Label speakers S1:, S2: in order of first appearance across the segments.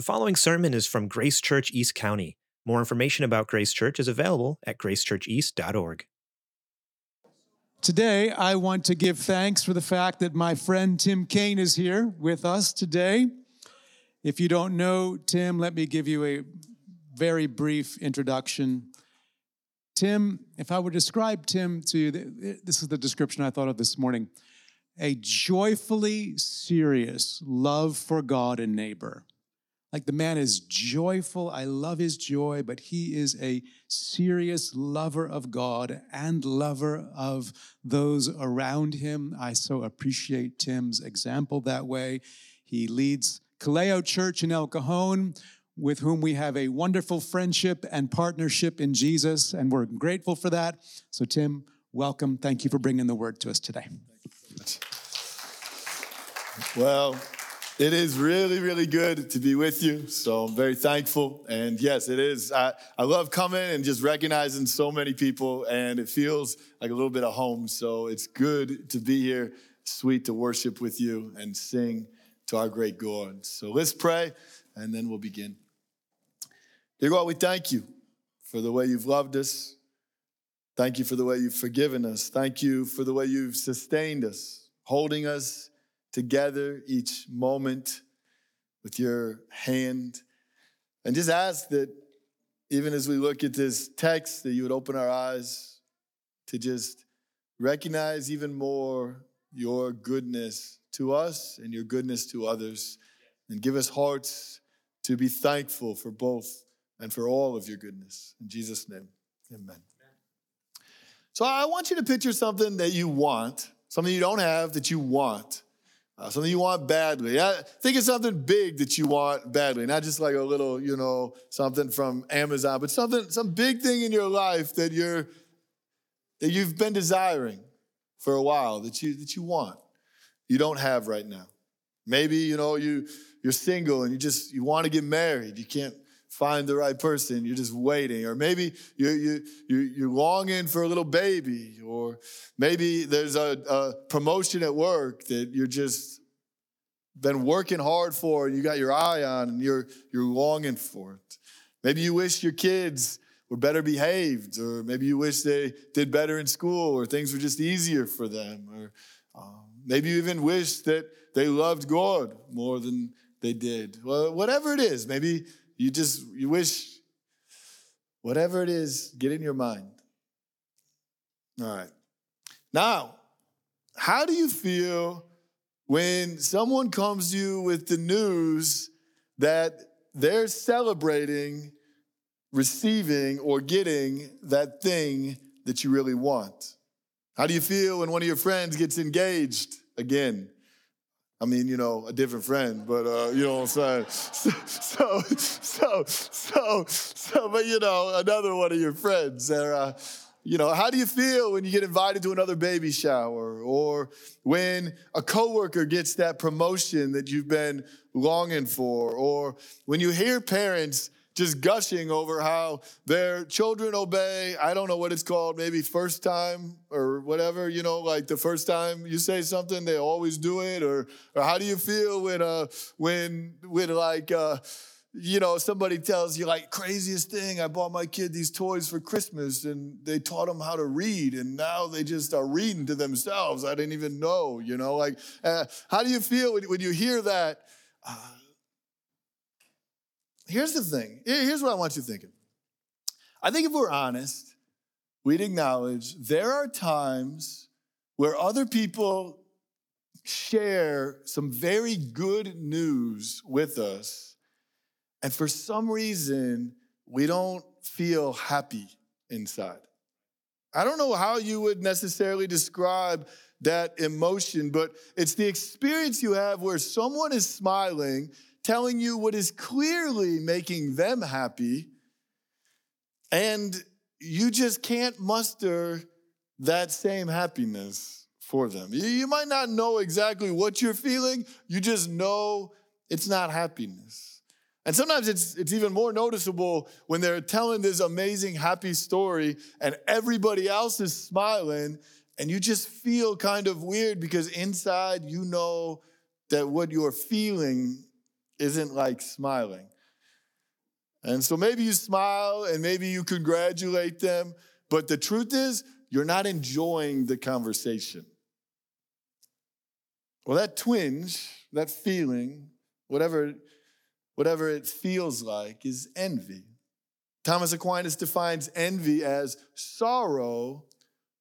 S1: The following sermon is from Grace Church East County. More information about Grace Church is available at gracechurcheast.org.
S2: Today, I want to give thanks for the fact that my friend Tim Kane is here with us today. If you don't know Tim, let me give you a very brief introduction. Tim, if I would describe Tim to you, this is the description I thought of this morning a joyfully serious love for God and neighbor. Like the man is joyful. I love his joy, but he is a serious lover of God and lover of those around him. I so appreciate Tim's example that way. He leads Kaleo Church in El Cajon, with whom we have a wonderful friendship and partnership in Jesus, and we're grateful for that. So, Tim, welcome. Thank you for bringing the word to us today.
S3: Well, it is really, really good to be with you. So I'm very thankful. And yes, it is. I, I love coming and just recognizing so many people, and it feels like a little bit of home. So it's good to be here. Sweet to worship with you and sing to our great God. So let's pray, and then we'll begin. Dear God, we thank you for the way you've loved us. Thank you for the way you've forgiven us. Thank you for the way you've sustained us, holding us together each moment with your hand. And just ask that even as we look at this text, that you would open our eyes to just recognize even more your goodness to us and your goodness to others. And give us hearts to be thankful for both and for all of your goodness. In Jesus' name, amen. So I want you to picture something that you want, something you don't have that you want. Uh, something you want badly. I think of something big that you want badly, not just like a little, you know, something from Amazon, but something, some big thing in your life that you're that you've been desiring for a while that you that you want, you don't have right now. Maybe you know you you're single and you just you want to get married, you can't find the right person, you're just waiting. Or maybe you, you, you, you're longing for a little baby. Or maybe there's a, a promotion at work that you're just been working hard for and you got your eye on and you're, you're longing for it. Maybe you wish your kids were better behaved, or maybe you wish they did better in school, or things were just easier for them, or um, maybe you even wish that they loved God more than they did. Well, whatever it is, maybe you just, you wish, whatever it is, get in your mind. All right. Now, how do you feel when someone comes to you with the news that they're celebrating receiving or getting that thing that you really want? How do you feel when one of your friends gets engaged again? I mean, you know, a different friend, but uh, you know what I'm saying? So, so, so, so, so, but you know, another one of your friends. Or, uh, you know, how do you feel when you get invited to another baby shower or when a coworker gets that promotion that you've been longing for or when you hear parents just gushing over how their children obey. I don't know what it's called, maybe first time or whatever, you know, like the first time you say something, they always do it. Or, or how do you feel when, uh, when, when like, uh, you know, somebody tells you like craziest thing. I bought my kid these toys for Christmas, and they taught them how to read, and now they just are reading to themselves. I didn't even know, you know. Like, uh, how do you feel when, when you hear that? Uh, here's the thing. Here's what I want you thinking. I think if we're honest, we'd acknowledge there are times where other people share some very good news with us, and for some reason, we don't feel happy inside. I don't know how you would necessarily describe that emotion, but it's the experience you have where someone is smiling telling you what is clearly making them happy, and you just can't muster that same happiness for them. You might not know exactly what you're feeling, you just know it's not happiness. And sometimes it's, it's even more noticeable when they're telling this amazing, happy story and everybody else is smiling, and you just feel kind of weird because inside you know that what you're feeling isn't like smiling. And so maybe you smile and maybe you congratulate them, but the truth is, you're not enjoying the conversation. Well, that twinge, that feeling, whatever, whatever it feels like, is envy. Thomas Aquinas defines envy as sorrow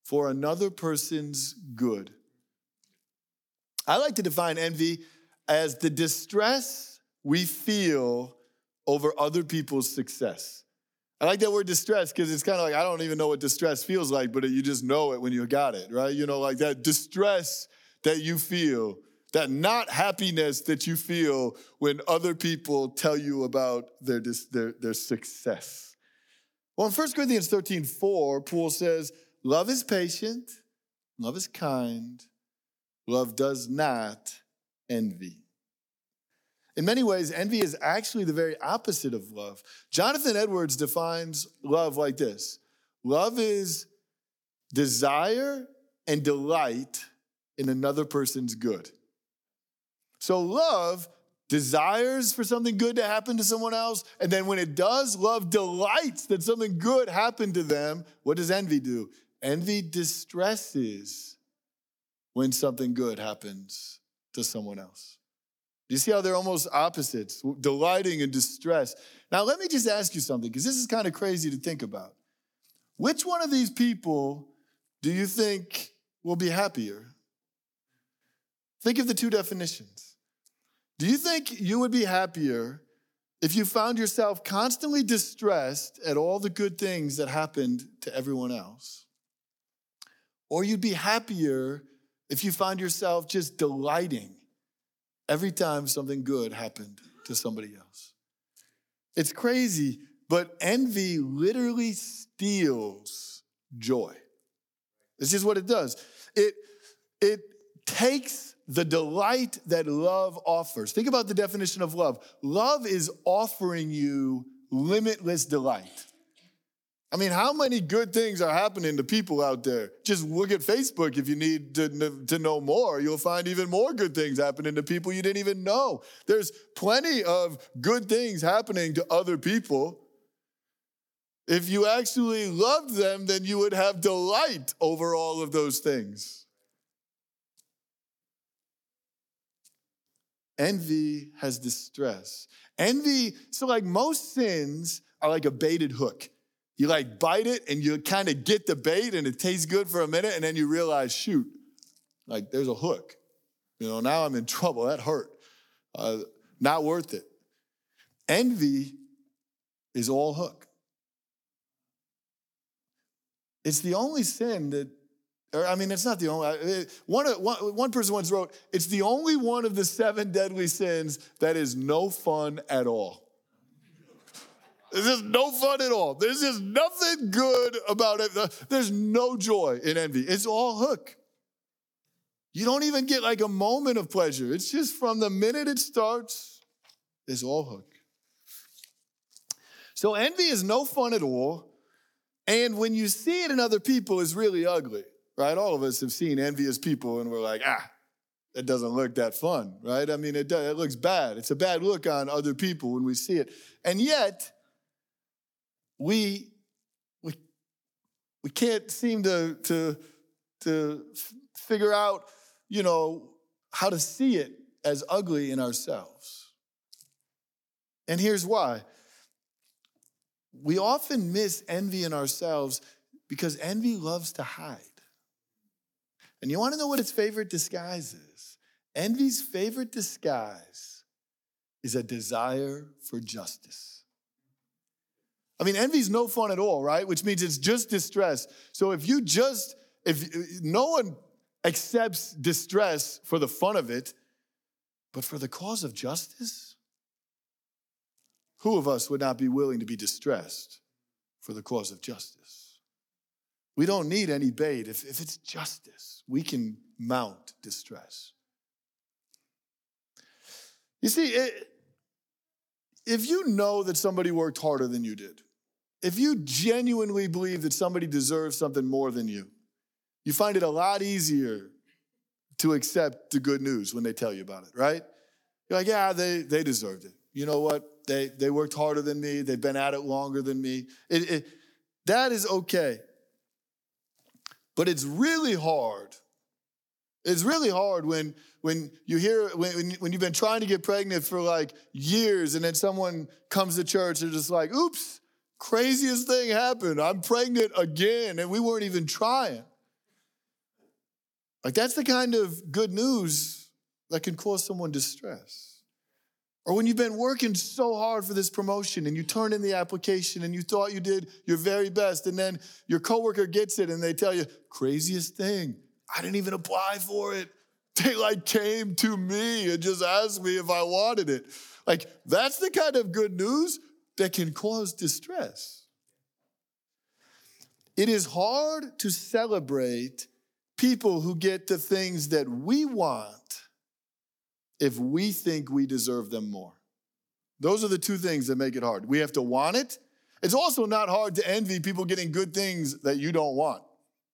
S3: for another person's good. I like to define envy as the distress we feel over other people's success. I like that word distress because it's kind of like, I don't even know what distress feels like, but you just know it when you got it, right? You know, like that distress that you feel, that not happiness that you feel when other people tell you about their, their, their success. Well, in 1 Corinthians 13, 4, Paul says, Love is patient, love is kind, love does not envy. In many ways, envy is actually the very opposite of love. Jonathan Edwards defines love like this love is desire and delight in another person's good. So, love desires for something good to happen to someone else, and then when it does, love delights that something good happened to them. What does envy do? Envy distresses when something good happens to someone else. Do you see how they're almost opposites, delighting and distress? Now, let me just ask you something, because this is kind of crazy to think about. Which one of these people do you think will be happier? Think of the two definitions. Do you think you would be happier if you found yourself constantly distressed at all the good things that happened to everyone else? Or you'd be happier if you found yourself just delighting every time something good happened to somebody else. It's crazy, but envy literally steals joy. It's just what it does. It, it takes the delight that love offers. Think about the definition of love. Love is offering you limitless delight. I mean, how many good things are happening to people out there? Just look at Facebook if you need to, to know more. You'll find even more good things happening to people you didn't even know. There's plenty of good things happening to other people. If you actually loved them, then you would have delight over all of those things. Envy has distress. Envy, so like most sins are like a baited hook you like bite it and you kind of get the bait and it tastes good for a minute and then you realize, shoot, like there's a hook. You know, now I'm in trouble. That hurt. Uh, not worth it. Envy is all hook. It's the only sin that, or I mean, it's not the only. One, one, one person once wrote, it's the only one of the seven deadly sins that is no fun at all. There's just no fun at all. There's just nothing good about it. There's no joy in envy. It's all hook. You don't even get like a moment of pleasure. It's just from the minute it starts, it's all hook. So envy is no fun at all. And when you see it in other people, it's really ugly, right? All of us have seen envious people and we're like, ah, it doesn't look that fun, right? I mean, it, does, it looks bad. It's a bad look on other people when we see it. And yet, we, we, we can't seem to, to, to figure out, you know, how to see it as ugly in ourselves. And here's why. We often miss envy in ourselves because envy loves to hide. And you want to know what its favorite disguise is? Envy's favorite disguise is a desire for justice. I mean, envy's no fun at all, right? Which means it's just distress. So if you just, if no one accepts distress for the fun of it, but for the cause of justice, who of us would not be willing to be distressed for the cause of justice? We don't need any bait. If, if it's justice, we can mount distress. You see, it, if you know that somebody worked harder than you did, if you genuinely believe that somebody deserves something more than you, you find it a lot easier to accept the good news when they tell you about it, right? You're like, yeah, they, they deserved it. You know what? They, they worked harder than me. They've been at it longer than me. It, it, that is okay. But it's really hard. It's really hard when, when you hear, when, when you've been trying to get pregnant for like years and then someone comes to church and just like, oops, craziest thing happened. I'm pregnant again and we weren't even trying. Like that's the kind of good news that can cause someone distress. Or when you've been working so hard for this promotion and you turn in the application and you thought you did your very best, and then your coworker gets it and they tell you, craziest thing, I didn't even apply for it. They like came to me and just asked me if I wanted it. Like, that's the kind of good news that can cause distress. It is hard to celebrate people who get the things that we want if we think we deserve them more. Those are the two things that make it hard. We have to want it. It's also not hard to envy people getting good things that you don't want.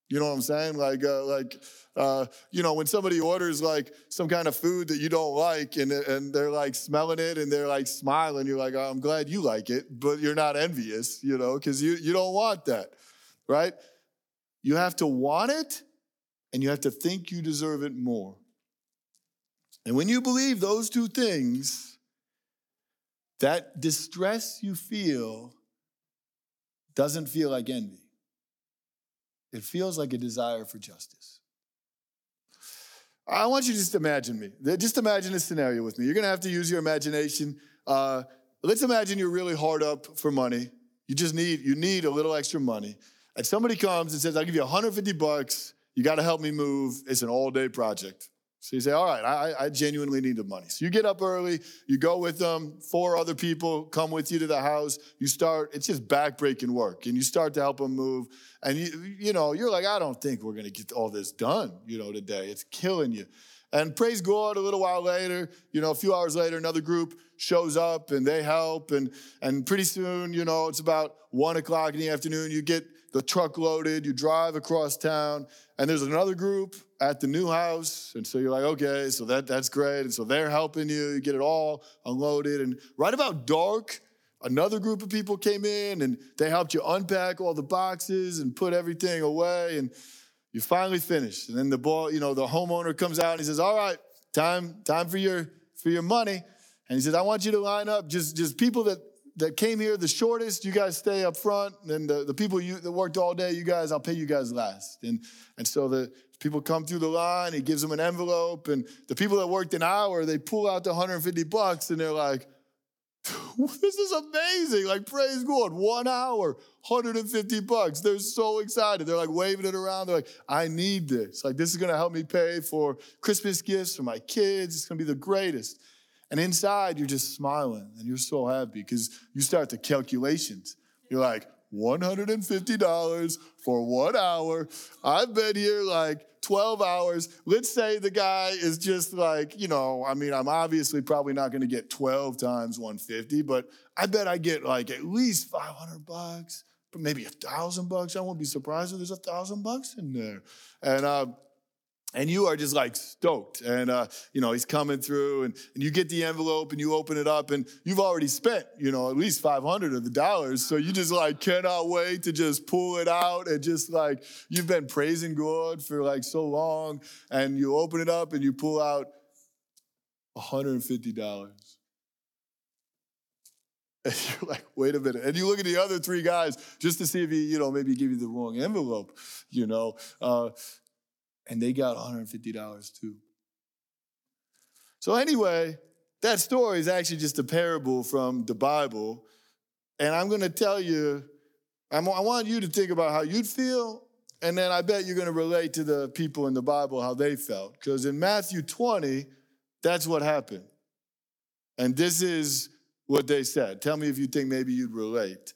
S3: You know what I'm saying? Like, uh, like, uh, you know, when somebody orders like some kind of food that you don't like, and and they're like smelling it and they're like smiling, you're like, oh, I'm glad you like it, but you're not envious, you know, because you you don't want that, right? You have to want it, and you have to think you deserve it more. And when you believe those two things, that distress you feel doesn't feel like envy. It feels like a desire for justice. I want you to just imagine me. Just imagine a scenario with me. You're gonna have to use your imagination. Uh, let's imagine you're really hard up for money. You just need you need a little extra money, and somebody comes and says, "I'll give you 150 bucks. You got to help me move. It's an all day project." So you say, all right, I, I, genuinely need the money. So you get up early, you go with them, four other people come with you to the house. You start, it's just backbreaking work. And you start to help them move. And you, you know, you're like, I don't think we're gonna get all this done, you know, today. It's killing you. And praise God, a little while later, you know, a few hours later, another group shows up and they help. And, and pretty soon, you know, it's about one o'clock in the afternoon, you get the truck loaded, you drive across town, and there's another group at the new house. And so you're like, okay, so that, that's great. And so they're helping you, you get it all unloaded. And right about dark, another group of people came in and they helped you unpack all the boxes and put everything away. And you finally finished. And then the ball, you know, the homeowner comes out and he says, All right, time, time for your for your money. And he says, I want you to line up just, just people that that came here the shortest, you guys stay up front. And the, the people you, that worked all day, you guys, I'll pay you guys last. And, and so the people come through the line, he gives them an envelope. And the people that worked an hour, they pull out the 150 bucks and they're like, this is amazing. Like, praise God, one hour, 150 bucks. They're so excited. They're like waving it around. They're like, I need this. Like, this is gonna help me pay for Christmas gifts for my kids. It's gonna be the greatest. And inside, you're just smiling and you're so happy because you start the calculations. You're like, $150 for one hour. I've been here like 12 hours. Let's say the guy is just like, you know, I mean, I'm obviously probably not going to get 12 times 150, but I bet I get like at least 500 bucks, maybe a thousand bucks. I won't be surprised if there's a thousand bucks in there. And uh, and you are just like stoked and uh, you know he's coming through and, and you get the envelope and you open it up and you've already spent you know at least 500 of the dollars so you just like cannot wait to just pull it out and just like you've been praising god for like so long and you open it up and you pull out $150 and you're like, wait a minute. And you look at the other three guys just to see if he, you know, maybe give you the wrong envelope, you know. Uh, and they got $150 too. So, anyway, that story is actually just a parable from the Bible. And I'm going to tell you, I'm, i want you to think about how you'd feel. And then I bet you're going to relate to the people in the Bible how they felt. Because in Matthew 20, that's what happened. And this is what they said. Tell me if you think maybe you'd relate.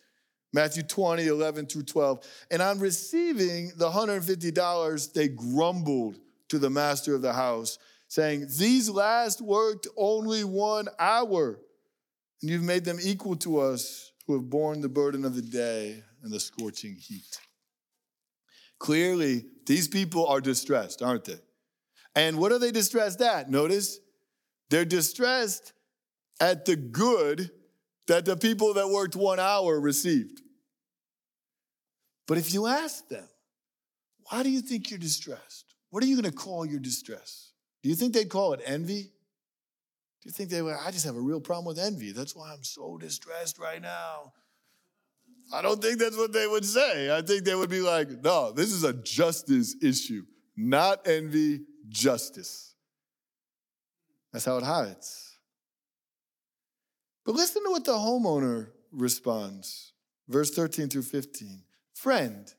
S3: Matthew 20, 11 through 12. And on receiving the $150, they grumbled to the master of the house, saying, These last worked only one hour, and you've made them equal to us who have borne the burden of the day and the scorching heat. Clearly, these people are distressed, aren't they? And what are they distressed at? Notice They're distressed at the good that the people that worked one hour received. But if you ask them, why do you think you're distressed? What are you going to call your distress? Do you think they'd call it envy? Do you think they would? I just have a real problem with envy. That's why I'm so distressed right now. I don't think that's what they would say. I think they would be like, no, this is a justice issue, not envy, justice. That's how it hides. But listen to what the homeowner responds. Verse 13 through 15. Friend,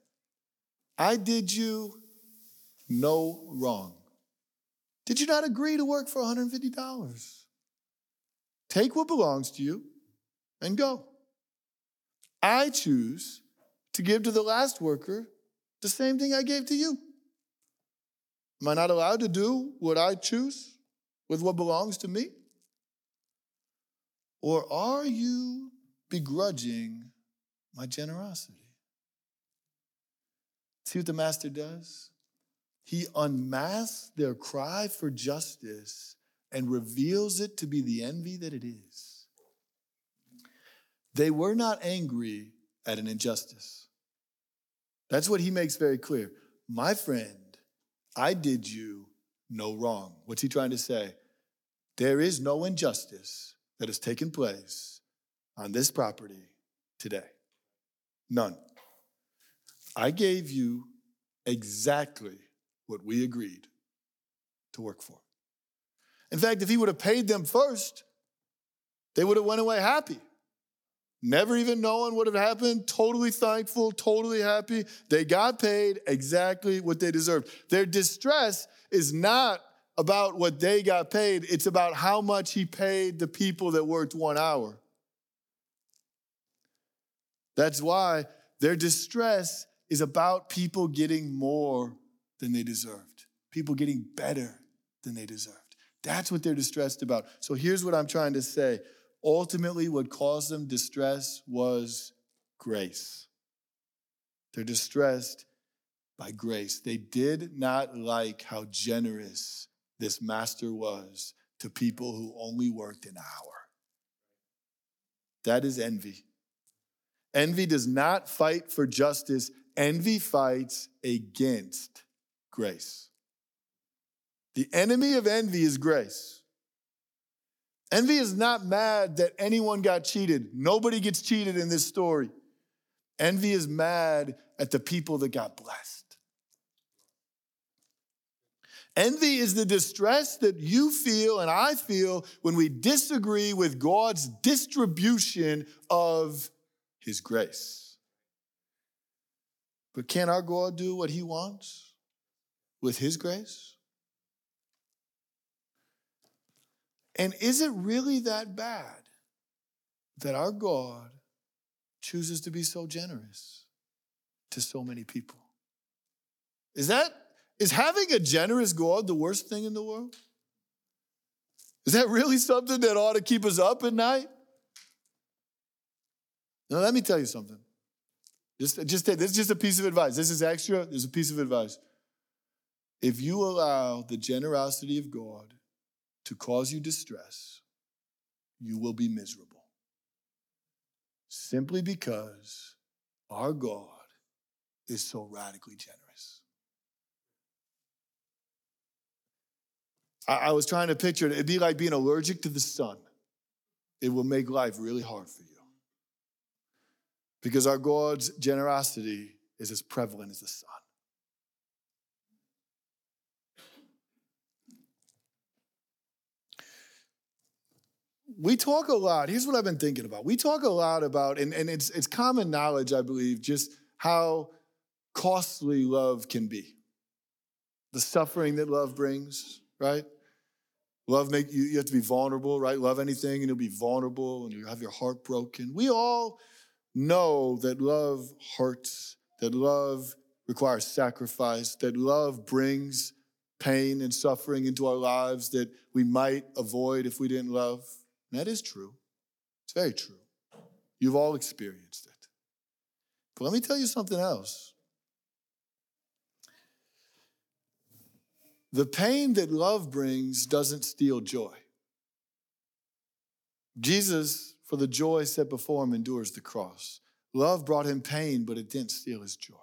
S3: I did you no wrong. Did you not agree to work for $150? Take what belongs to you and go. I choose to give to the last worker the same thing I gave to you. Am I not allowed to do what I choose with what belongs to me? Or are you begrudging my generosity? See what the master does? He unmasks their cry for justice and reveals it to be the envy that it is. They were not angry at an injustice. That's what he makes very clear. My friend, I did you no wrong. What's he trying to say? There is no injustice that has taken place on this property today. None. I gave you exactly what we agreed to work for. In fact, if he would have paid them first, they would have went away happy. Never even knowing what had happened, totally thankful, totally happy. They got paid exactly what they deserved. Their distress is not about what they got paid, it's about how much he paid the people that worked one hour. That's why their distress is about people getting more than they deserved, people getting better than they deserved. That's what they're distressed about. So here's what I'm trying to say. Ultimately, what caused them distress was grace. They're distressed by grace. They did not like how generous this master was to people who only worked an hour. That is envy. Envy does not fight for justice, envy fights against grace. The enemy of envy is grace. Envy is not mad that anyone got cheated. Nobody gets cheated in this story. Envy is mad at the people that got blessed. Envy is the distress that you feel and I feel when we disagree with God's distribution of His grace. But can our God do what He wants with His grace? And is it really that bad that our God chooses to be so generous to so many people? Is that is having a generous God the worst thing in the world? Is that really something that ought to keep us up at night? Now, let me tell you something. Just, just take, this is just a piece of advice. This is extra. There's a piece of advice. If you allow the generosity of God to cause you distress, you will be miserable. Simply because our God is so radically generous. I, I was trying to picture it, it'd be like being allergic to the sun. It will make life really hard for you. Because our God's generosity is as prevalent as the sun. we talk a lot. Here's what I've been thinking about. We talk a lot about, and, and it's, it's common knowledge, I believe, just how costly love can be. The suffering that love brings, right? Love make you, you have to be vulnerable, right? Love anything and you'll be vulnerable and you'll have your heart broken. We all know that love hurts, that love requires sacrifice, that love brings pain and suffering into our lives that we might avoid if we didn't love. And that is true. It's very true. You've all experienced it. But let me tell you something else. The pain that love brings doesn't steal joy. Jesus, for the joy set before him, endures the cross. Love brought him pain, but it didn't steal his joy.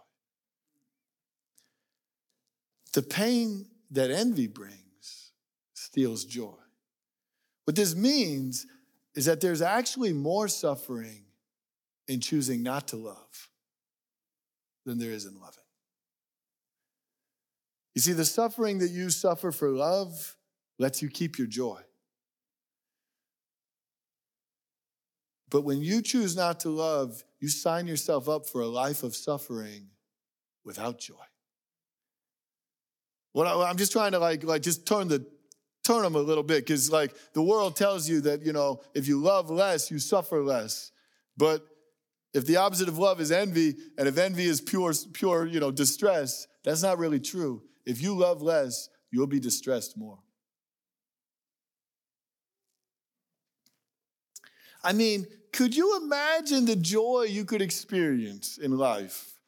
S3: The pain that envy brings steals joy. What this means is that there's actually more suffering in choosing not to love than there is in loving. You see, the suffering that you suffer for love lets you keep your joy. But when you choose not to love, you sign yourself up for a life of suffering without joy. What I, am just trying to like, like just turn the turn them a little bit because like the world tells you that you know if you love less, you suffer less. But if the opposite of love is envy, and if envy is pure, pure, you know, distress, that's not really true. If you love less, you'll be distressed more. I mean, could you imagine the joy you could experience in life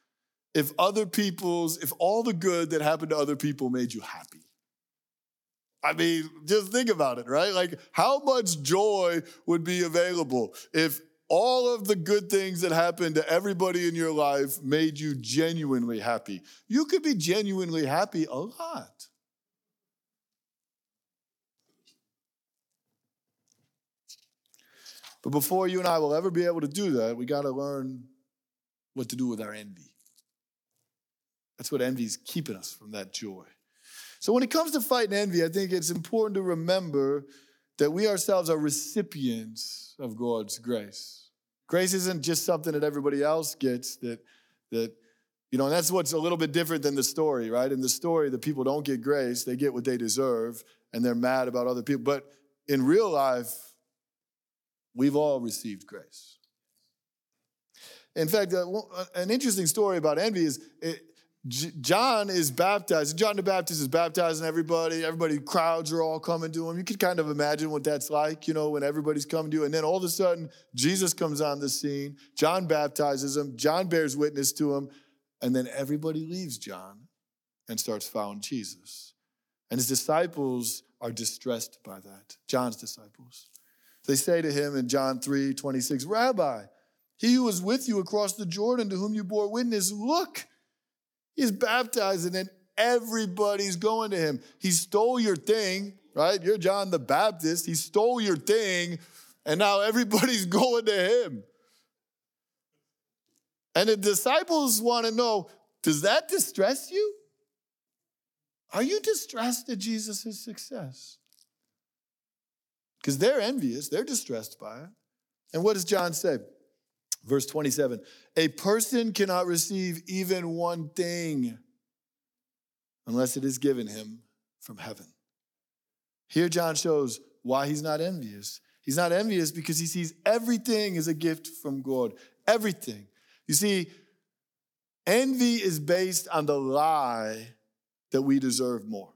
S3: if other people's, if all the good that happened to other people made you happy? I mean, just think about it, right? Like, how much joy would be available if all of the good things that happened to everybody in your life made you genuinely happy? You could be genuinely happy a lot. But before you and I will ever be able to do that, we got to learn what to do with our envy. That's what envy is keeping us from that joy. So when it comes to fighting envy, I think it's important to remember that we ourselves are recipients of God's grace. Grace isn't just something that everybody else gets that that you know, and that's what's a little bit different than the story, right? In the story, the people don't get grace, they get what they deserve, and they're mad about other people. But in real life, We've all received grace. In fact, uh, an interesting story about envy is John is baptized. John the Baptist is baptizing everybody. Everybody, crowds are all coming to him. You can kind of imagine what that's like, you know, when everybody's coming to you. And then all of a sudden, Jesus comes on the scene. John baptizes him. John bears witness to him. And then everybody leaves John and starts following Jesus. And his disciples are distressed by that. John's disciples. They say to him in John 3 26, Rabbi, he who was with you across the Jordan, to whom you bore witness, look, he's baptizing and everybody's going to him. He stole your thing, right? You're John the Baptist. He stole your thing, and now everybody's going to him. And the disciples want to know does that distress you? Are you distressed at Jesus' success? because they're envious, they're distressed by it. And what does John say? Verse 27 A person cannot receive even one thing unless it is given him from heaven. Here, John shows why he's not envious. He's not envious because he sees everything as a gift from God. Everything. You see, envy is based on the lie that we deserve more.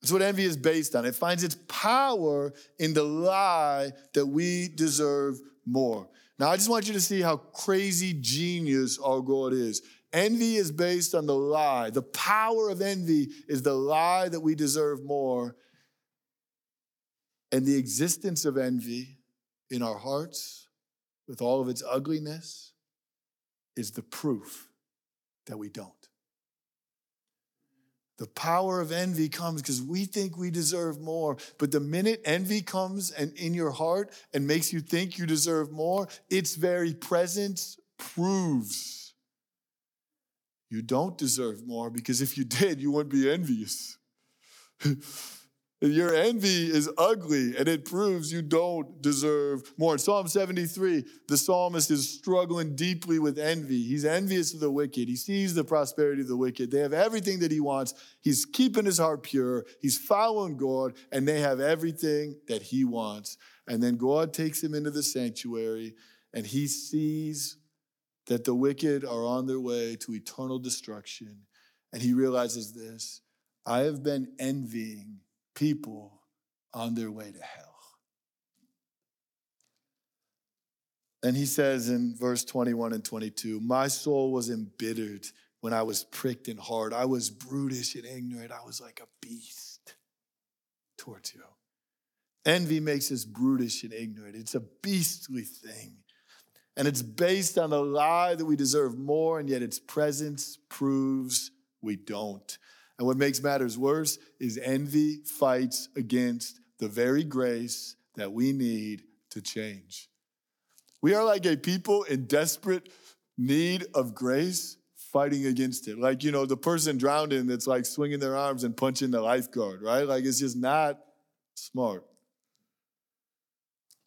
S3: That's what envy is based on. It finds its power in the lie that we deserve more. Now, I just want you to see how crazy genius our God is. Envy is based on the lie. The power of envy is the lie that we deserve more. And the existence of envy in our hearts, with all of its ugliness, is the proof that we don't. The power of envy comes because we think we deserve more. But the minute envy comes and in your heart and makes you think you deserve more, its very presence proves you don't deserve more because if you did, you wouldn't be envious. Your envy is ugly and it proves you don't deserve more. In Psalm 73, the psalmist is struggling deeply with envy. He's envious of the wicked. He sees the prosperity of the wicked. They have everything that he wants. He's keeping his heart pure. He's following God, and they have everything that he wants. And then God takes him into the sanctuary and he sees that the wicked are on their way to eternal destruction. And he realizes this I have been envying people on their way to hell. And he says in verse 21 and 22 My soul was embittered when I was pricked in heart. I was brutish and ignorant. I was like a beast towards you. Envy makes us brutish and ignorant. It's a beastly thing. And it's based on the lie that we deserve more, and yet its presence proves we don't. And what makes matters worse is envy fights against the very grace that we need to change. We are like a people in desperate need of grace fighting against it. Like, you know, the person drowning that's like swinging their arms and punching the lifeguard, right? Like, it's just not smart.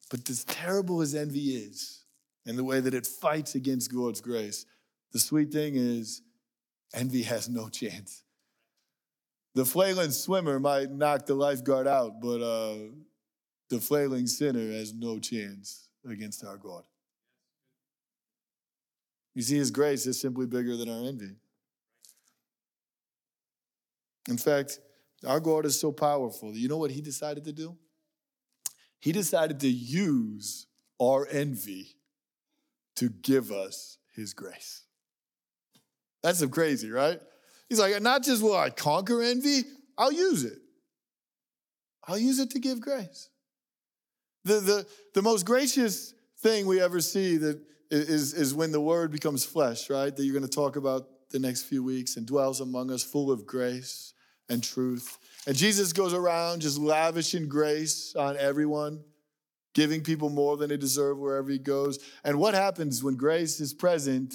S3: But as terrible as envy is, and the way that it fights against God's grace, the sweet thing is, envy has no chance. The flailing swimmer might knock the lifeguard out, but uh, the flailing sinner has no chance against our God. You see, His grace is simply bigger than our envy. In fact, our God is so powerful. You know what He decided to do? He decided to use our envy to give us His grace. That's crazy, right? He's like, not just will I conquer envy, I'll use it. I'll use it to give grace. The, the, the most gracious thing we ever see that is, is when the word becomes flesh, right? That you're going to talk about the next few weeks and dwells among us full of grace and truth. And Jesus goes around just lavishing grace on everyone, giving people more than they deserve wherever he goes. And what happens when grace is present?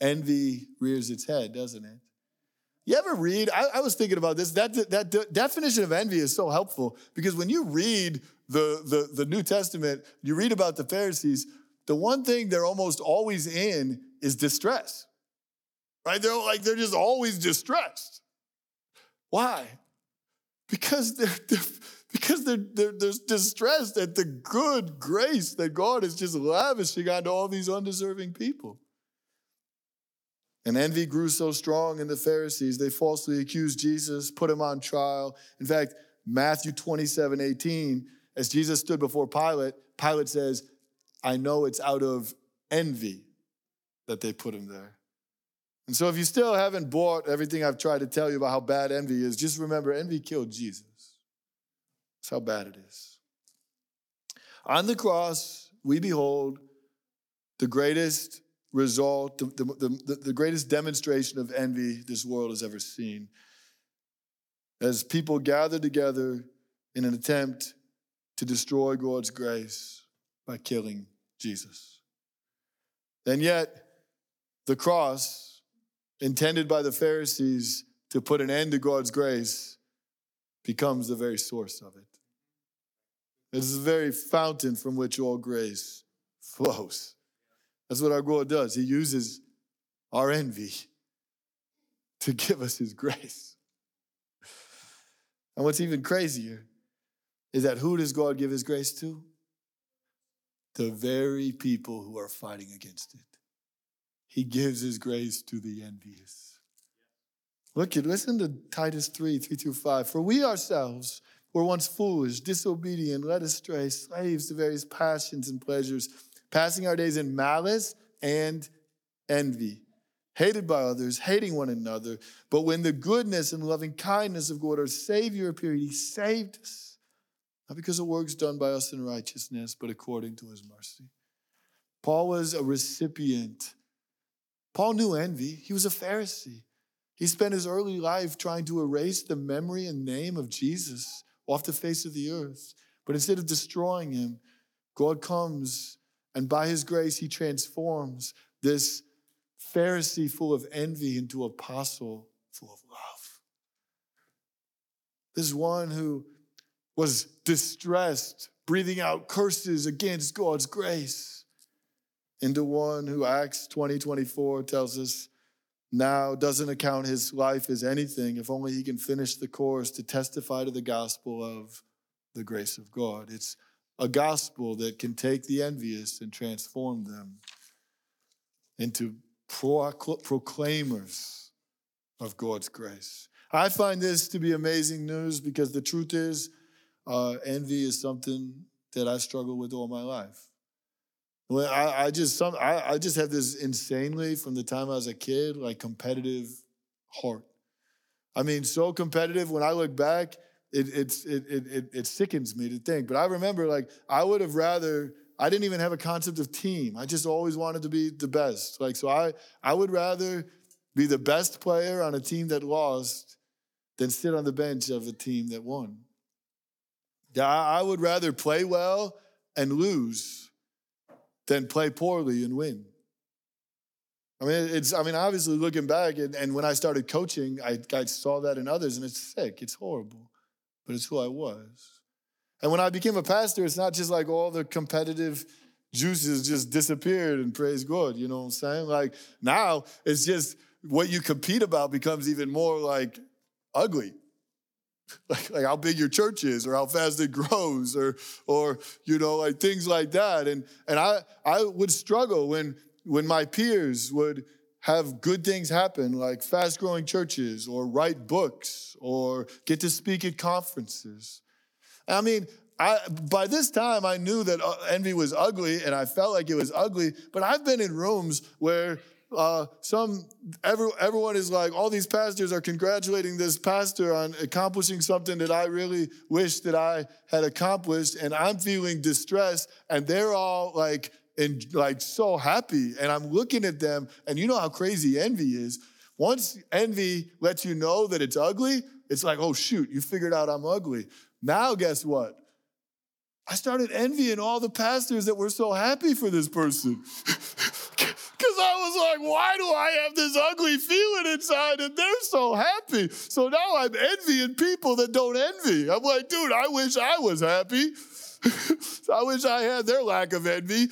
S3: Envy rears its head, doesn't it? You ever read? I, I was thinking about this. That, that, that definition of envy is so helpful because when you read the, the, the New Testament, you read about the Pharisees, the one thing they're almost always in is distress. Right? They're like they're just always distressed. Why? Because they're, they're because they're, they're, they're distressed at the good grace that God is just lavishing onto all these undeserving people. And envy grew so strong in the Pharisees, they falsely accused Jesus, put him on trial. In fact, Matthew 27 18, as Jesus stood before Pilate, Pilate says, I know it's out of envy that they put him there. And so, if you still haven't bought everything I've tried to tell you about how bad envy is, just remember envy killed Jesus. That's how bad it is. On the cross, we behold the greatest result, the, the, the, the greatest demonstration of envy this world has ever seen. As people gather together in an attempt to destroy God's grace by killing Jesus. And yet, the cross, intended by the Pharisees to put an end to God's grace, becomes the very source of it. It is the very fountain from which all grace flows. That's what our God does. He uses our envy to give us His grace. And what's even crazier is that who does God give His grace to? the very people who are fighting against it. He gives his grace to the envious. Look at, listen to Titus 3 3 through 5. For we ourselves were once foolish, disobedient, led astray, slaves to various passions and pleasures, passing our days in malice and envy, hated by others, hating one another. But when the goodness and loving kindness of God, our Savior, appeared, He saved us not because of works done by us in righteousness, but according to his mercy. Paul was a recipient. Paul knew envy. He was a Pharisee. He spent his early life trying to erase the memory and name of Jesus off the face of the earth. But instead of destroying him, God comes and by his grace, he transforms this Pharisee full of envy into apostle full of love. This one who was distressed, breathing out curses against God's grace, into one who Acts 20 24 tells us now doesn't account his life as anything if only he can finish the course to testify to the gospel of the grace of God. It's a gospel that can take the envious and transform them into proclaimers of God's grace. I find this to be amazing news because the truth is, uh, envy is something that I struggle with all my life. When I, I just some I, I just have this insanely from the time I was a kid, like competitive heart. I mean, so competitive when I look back, it, it, it, it sickens me to think. But I remember, like, I would have rather, I didn't even have a concept of team. I just always wanted to be the best. Like, so I, I would rather be the best player on a team that lost than sit on the bench of a team that won. I would rather play well and lose than play poorly and win. I mean, it's, I mean, obviously looking back, and, and when I started coaching, I, I saw that in others, and it's sick, it's horrible, but it's who I was. And when I became a pastor, it's not just like all the competitive juices just disappeared and praise God, you know what I'm saying? Like now, it's just what you compete about becomes even more like ugly. Like, like how big your church is or how fast it grows or or you know like things like that and and I I would struggle when when my peers would have good things happen, like fast growing churches or write books or get to speak at conferences. I mean, I, by this time, I knew that uh, envy was ugly and I felt like it was ugly, but I've been in rooms where uh, some every, everyone is like all these pastors are congratulating this pastor on accomplishing something that i really wish that i had accomplished and i'm feeling distressed and they're all like and like so happy. And I'm looking at them, and you know how crazy envy is. Once envy lets you know that it's ugly, it's like, oh shoot, you figured out I'm ugly. Now, guess what? I started envying all the pastors that were so happy for this person. Because I was like, why do I have this ugly feeling inside and they're so happy? So now I'm envying people that don't envy. I'm like, dude, I wish I was happy. I wish I had their lack of envy. like,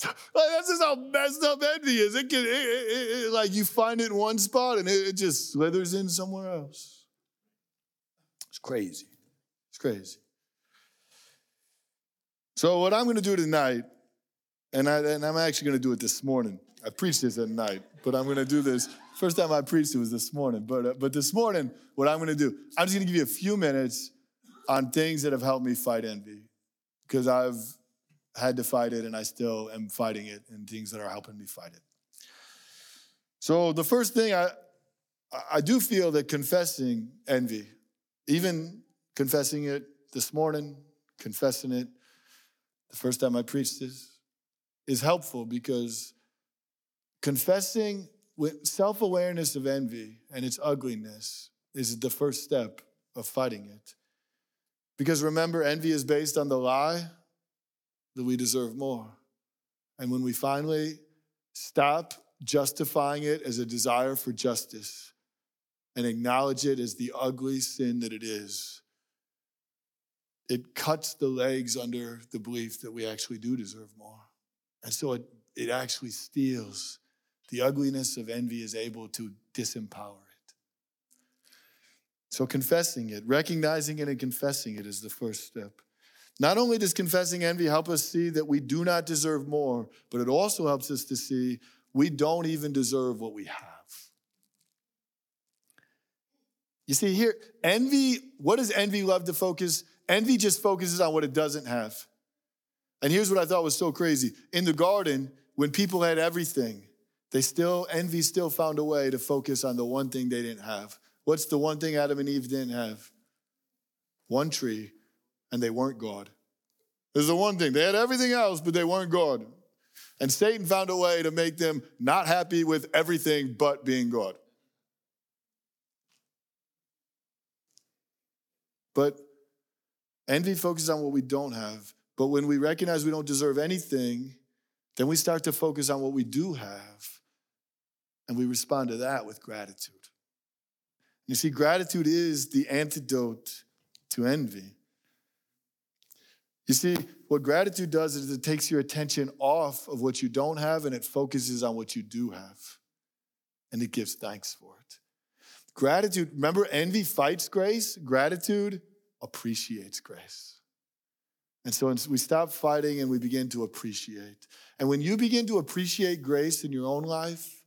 S3: that's just how messed up envy is. It can, it, it, it, like, you find it in one spot and it, just slithers in somewhere else. It's crazy. It's crazy. So, what I'm going to do tonight, and, I, and I'm actually going to do it this morning. I preached this at night, but I'm going to do this. First time I preached it was this morning. But, uh, but this morning, what I'm going to do, I'm just going to give you a few minutes on things that have helped me fight envy because I've had to fight it and I still am fighting it and things that are helping me fight it. So the first thing I I do feel that confessing envy, even confessing it this morning, confessing it the first time I preached this, is helpful because confessing with self-awareness of envy and its ugliness is the first step of fighting it. Because remember, envy is based on the lie that we deserve more. And when we finally stop justifying it as a desire for justice and acknowledge it as the ugly sin that it is, it cuts the legs under the belief that we actually do deserve more. And so it, it actually steals. The ugliness of envy is able to disempower so, confessing it, recognizing it, and confessing it is the first step. Not only does confessing envy help us see that we do not deserve more, but it also helps us to see we don't even deserve what we have. You see, here, envy, what does envy love to focus? Envy just focuses on what it doesn't have. And here's what I thought was so crazy. In the garden, when people had everything, they still, envy still found a way to focus on the one thing they didn't have. What's the one thing Adam and Eve didn't have? One tree, and they weren't God. There's the one thing. They had everything else, but they weren't God. And Satan found a way to make them not happy with everything but being God. But envy focuses on what we don't have. But when we recognize we don't deserve anything, then we start to focus on what we do have. And we respond to that with gratitude. You see, gratitude is the antidote to envy. You see, what gratitude does is it takes your attention off of what you don't have and it focuses on what you do have. And it gives thanks for it. Gratitude, remember, envy fights grace, gratitude appreciates grace. And so we stop fighting and we begin to appreciate. And when you begin to appreciate grace in your own life,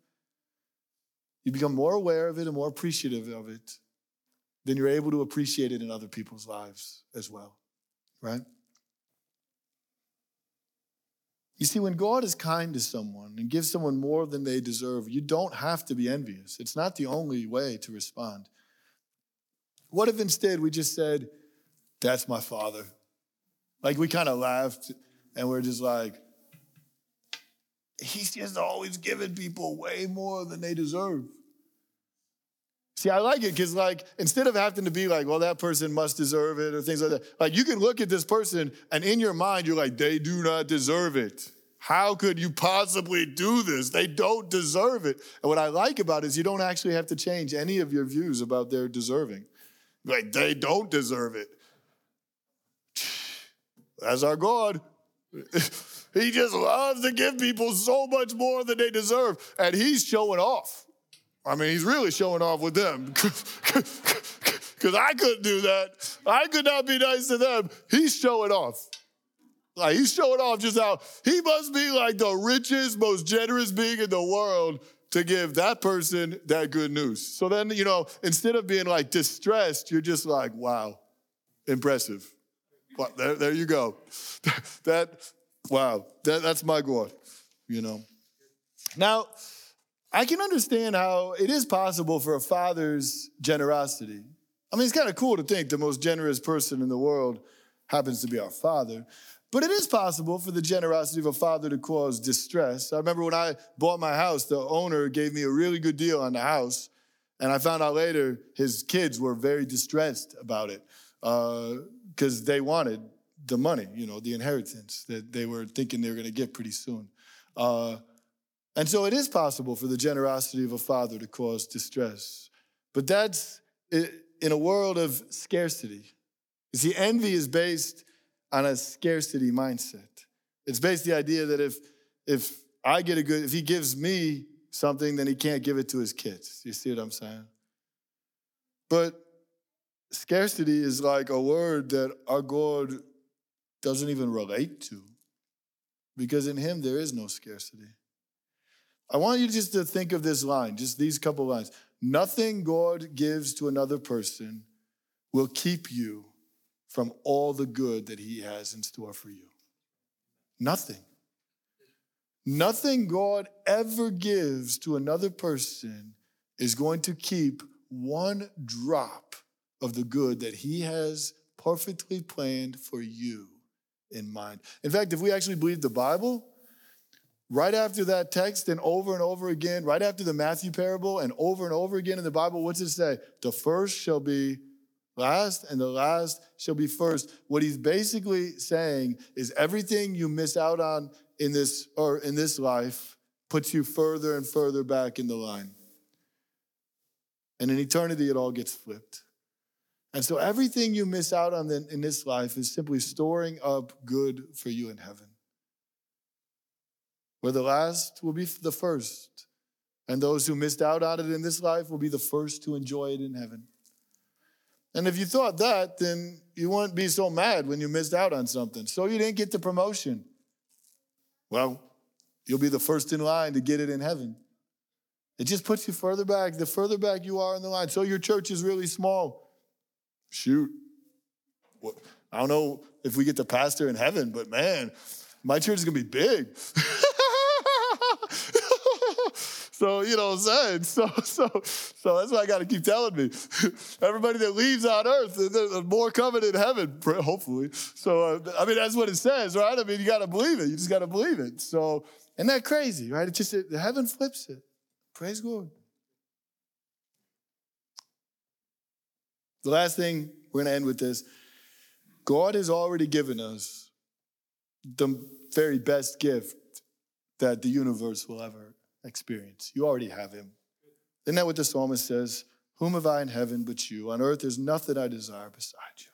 S3: you become more aware of it and more appreciative of it, then you're able to appreciate it in other people's lives as well, right? You see, when God is kind to someone and gives someone more than they deserve, you don't have to be envious. It's not the only way to respond. What if instead we just said, That's my father? Like we kind of laughed and we're just like, He's just always giving people way more than they deserve. See, I like it because, like, instead of having to be like, well, that person must deserve it or things like that, like, you can look at this person and in your mind, you're like, they do not deserve it. How could you possibly do this? They don't deserve it. And what I like about it is you don't actually have to change any of your views about their deserving. Like, they don't deserve it. That's our God. he just loves to give people so much more than they deserve. And he's showing off. I mean, he's really showing off with them. Because I couldn't do that. I could not be nice to them. He's showing off. Like, he's showing off just how he must be like the richest, most generous being in the world to give that person that good news. So then, you know, instead of being like distressed, you're just like, wow, impressive. There, there you go. that, wow, that, that's my God, you know. Now, I can understand how it is possible for a father's generosity. I mean, it's kind of cool to think the most generous person in the world happens to be our father. But it is possible for the generosity of a father to cause distress. I remember when I bought my house, the owner gave me a really good deal on the house. And I found out later his kids were very distressed about it because uh, they wanted the money, you know, the inheritance that they were thinking they were going to get pretty soon. Uh, and so it is possible for the generosity of a father to cause distress. But that's in a world of scarcity. You see, envy is based on a scarcity mindset. It's based the idea that if if I get a good, if he gives me something, then he can't give it to his kids. You see what I'm saying? But scarcity is like a word that our God doesn't even relate to. Because in him there is no scarcity. I want you just to think of this line, just these couple lines. Nothing God gives to another person will keep you from all the good that He has in store for you. Nothing. Nothing God ever gives to another person is going to keep one drop of the good that He has perfectly planned for you in mind. In fact, if we actually believe the Bible, Right after that text, and over and over again, right after the Matthew parable, and over and over again in the Bible, what's it say? The first shall be last, and the last shall be first. What he's basically saying is everything you miss out on in this or in this life puts you further and further back in the line. And in eternity, it all gets flipped. And so everything you miss out on in this life is simply storing up good for you in heaven where the last will be the first, and those who missed out on it in this life will be the first to enjoy it in heaven. And if you thought that, then you wouldn't be so mad when you missed out on something. So you didn't get the promotion. Well, you'll be the first in line to get it in heaven. It just puts you further back. The further back you are in the line. So your church is really small. Shoot. I don't know if we get the pastor in heaven, but man, my church is to be big. So, you know what I'm saying? So, so, so that's what I got to keep telling me. Everybody that leaves on earth, there's more coming in heaven, hopefully. So, uh, I mean, that's what it says, right? I mean, you got to believe it. You just got to believe it. So, isn't that crazy, right? It just, it, heaven flips it. Praise God. The last thing we're going to end with this God has already given us the very best gift that the universe will ever experience. You already have him. Isn't that what the psalmist says? Whom have I in heaven but you? On earth, there's nothing I desire beside you.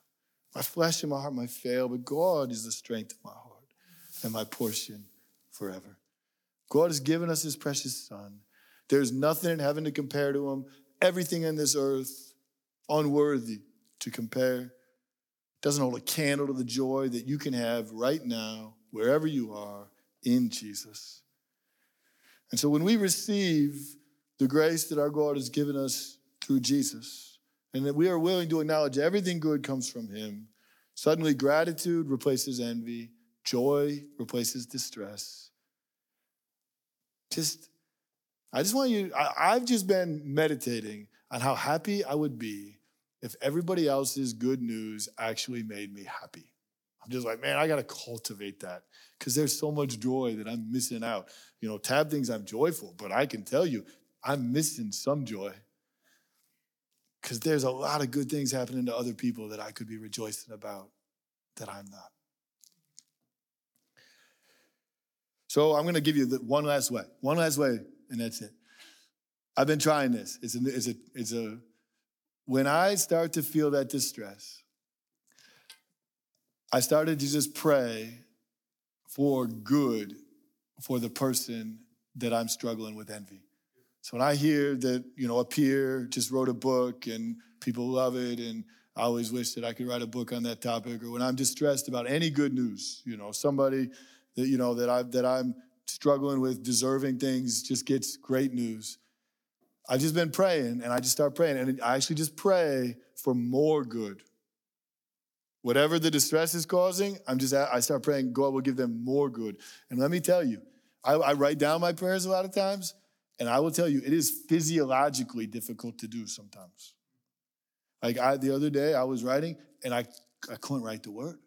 S3: My flesh and my heart might fail, but God is the strength of my heart and my portion forever. God has given us his precious son. There's nothing in heaven to compare to him. Everything in this earth, unworthy to compare. Doesn't hold a candle to the joy that you can have right now, wherever you are, in Jesus. And so when we receive the grace that our God has given us through Jesus, and that we are willing to acknowledge everything good comes from Him, suddenly gratitude replaces envy, joy replaces distress. Just, I just want you, I, I've just been meditating on how happy I would be if everybody else's good news actually made me happy. I'm just like, man, I got to cultivate that because there's so much joy that I'm missing out. You know, Tab thinks I'm joyful, but I can tell you, I'm missing some joy because there's a lot of good things happening to other people that I could be rejoicing about that I'm not. So I'm going to give you the one last way, one last way, and that's it. I've been trying this. It's a, it's a, it's a, when I start to feel that distress, I started to just pray for good for the person that I'm struggling with envy. So when I hear that, you know, a peer just wrote a book and people love it, and I always wish that I could write a book on that topic, or when I'm distressed about any good news, you know, somebody that, you know, that I that I'm struggling with deserving things just gets great news. I've just been praying and I just start praying. And I actually just pray for more good. Whatever the distress is causing, I'm just I start praying, God will give them more good. And let me tell you, I, I write down my prayers a lot of times, and I will tell you, it is physiologically difficult to do sometimes. Like I, the other day, I was writing and I, I couldn't write the word.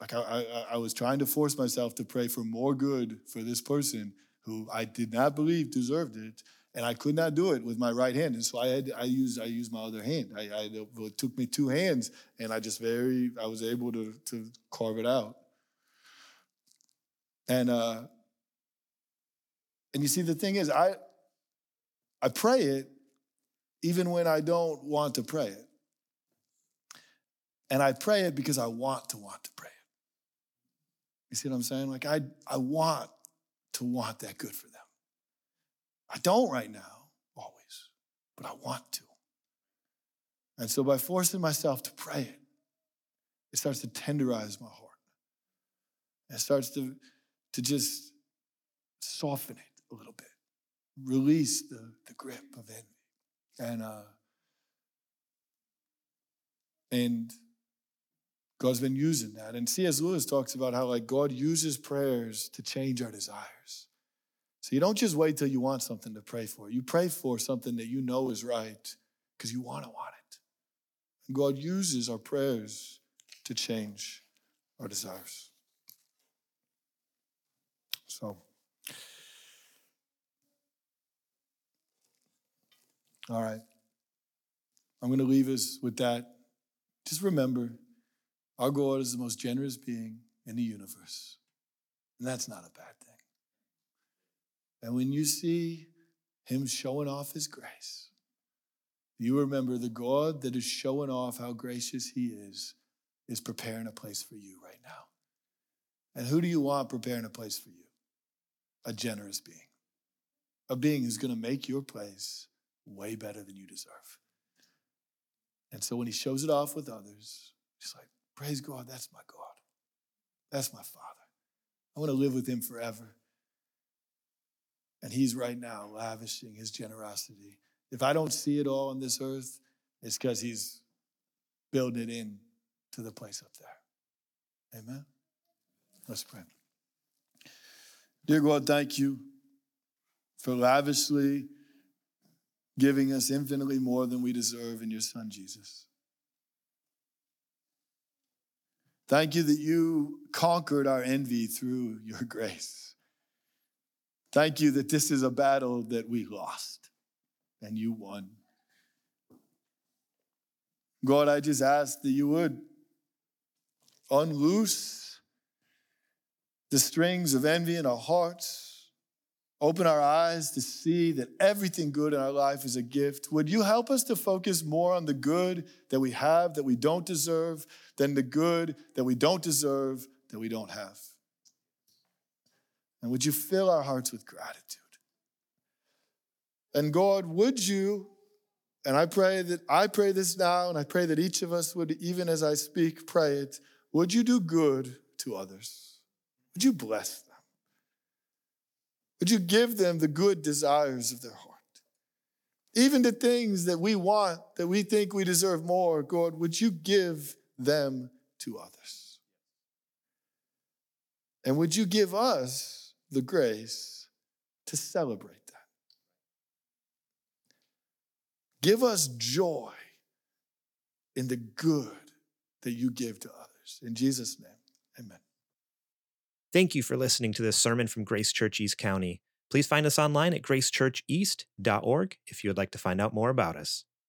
S3: Like I, I, I was trying to force myself to pray for more good for this person who I did not believe deserved it, and I could not do it with my right hand. And so I had I used I used my other hand. I, I it took me two hands, and I just very I was able to to carve it out. And uh, and you see the thing is I I pray it even when I don't want to pray it. And I pray it because I want to want to pray it. You see what I'm saying? Like I I want to want that good for them. I don't right now, always, but I want to. And so by forcing myself to pray it, it starts to tenderize my heart. It starts to, to just soften it a little bit, release the, the grip of envy. And uh, and God's been using that. And C.S. Lewis talks about how like God uses prayers to change our desires. So you don't just wait till you want something to pray for. You pray for something that you know is right because you want to want it. And God uses our prayers to change our desires. So, all right. I'm going to leave us with that. Just remember, our God is the most generous being in the universe. And that's not a bad. And when you see him showing off his grace, you remember the God that is showing off how gracious he is, is preparing a place for you right now. And who do you want preparing a place for you? A generous being. A being who's going to make your place way better than you deserve. And so when he shows it off with others, he's like, Praise God, that's my God. That's my Father. I want to live with him forever. And he's right now lavishing his generosity. If I don't see it all on this earth, it's because he's building it in to the place up there. Amen. Let's pray. Dear God, thank you for lavishly giving us infinitely more than we deserve in your Son, Jesus. Thank you that you conquered our envy through your grace. Thank you that this is a battle that we lost and you won. God, I just ask that you would unloose the strings of envy in our hearts Open our eyes to see that everything good in our life is a gift. Would you help us to focus more on the good that we have that we don't deserve than the good that we don't deserve that we don't have? And would you fill our hearts with gratitude? And God, would you, and I pray that I pray this now, and I pray that each of us would, even as I speak, pray it, would you do good to others? Would you bless them? Would you give them the good desires of their heart? Even the things that we want, that we think we deserve more, God, would you give them to others? And would you give us the grace to celebrate that? Give us joy in the good that you give to others. In Jesus' name, amen.
S1: Thank you for listening to this sermon from Grace Church East County. Please find us online at gracechurcheast.org if you would like to find out more about us.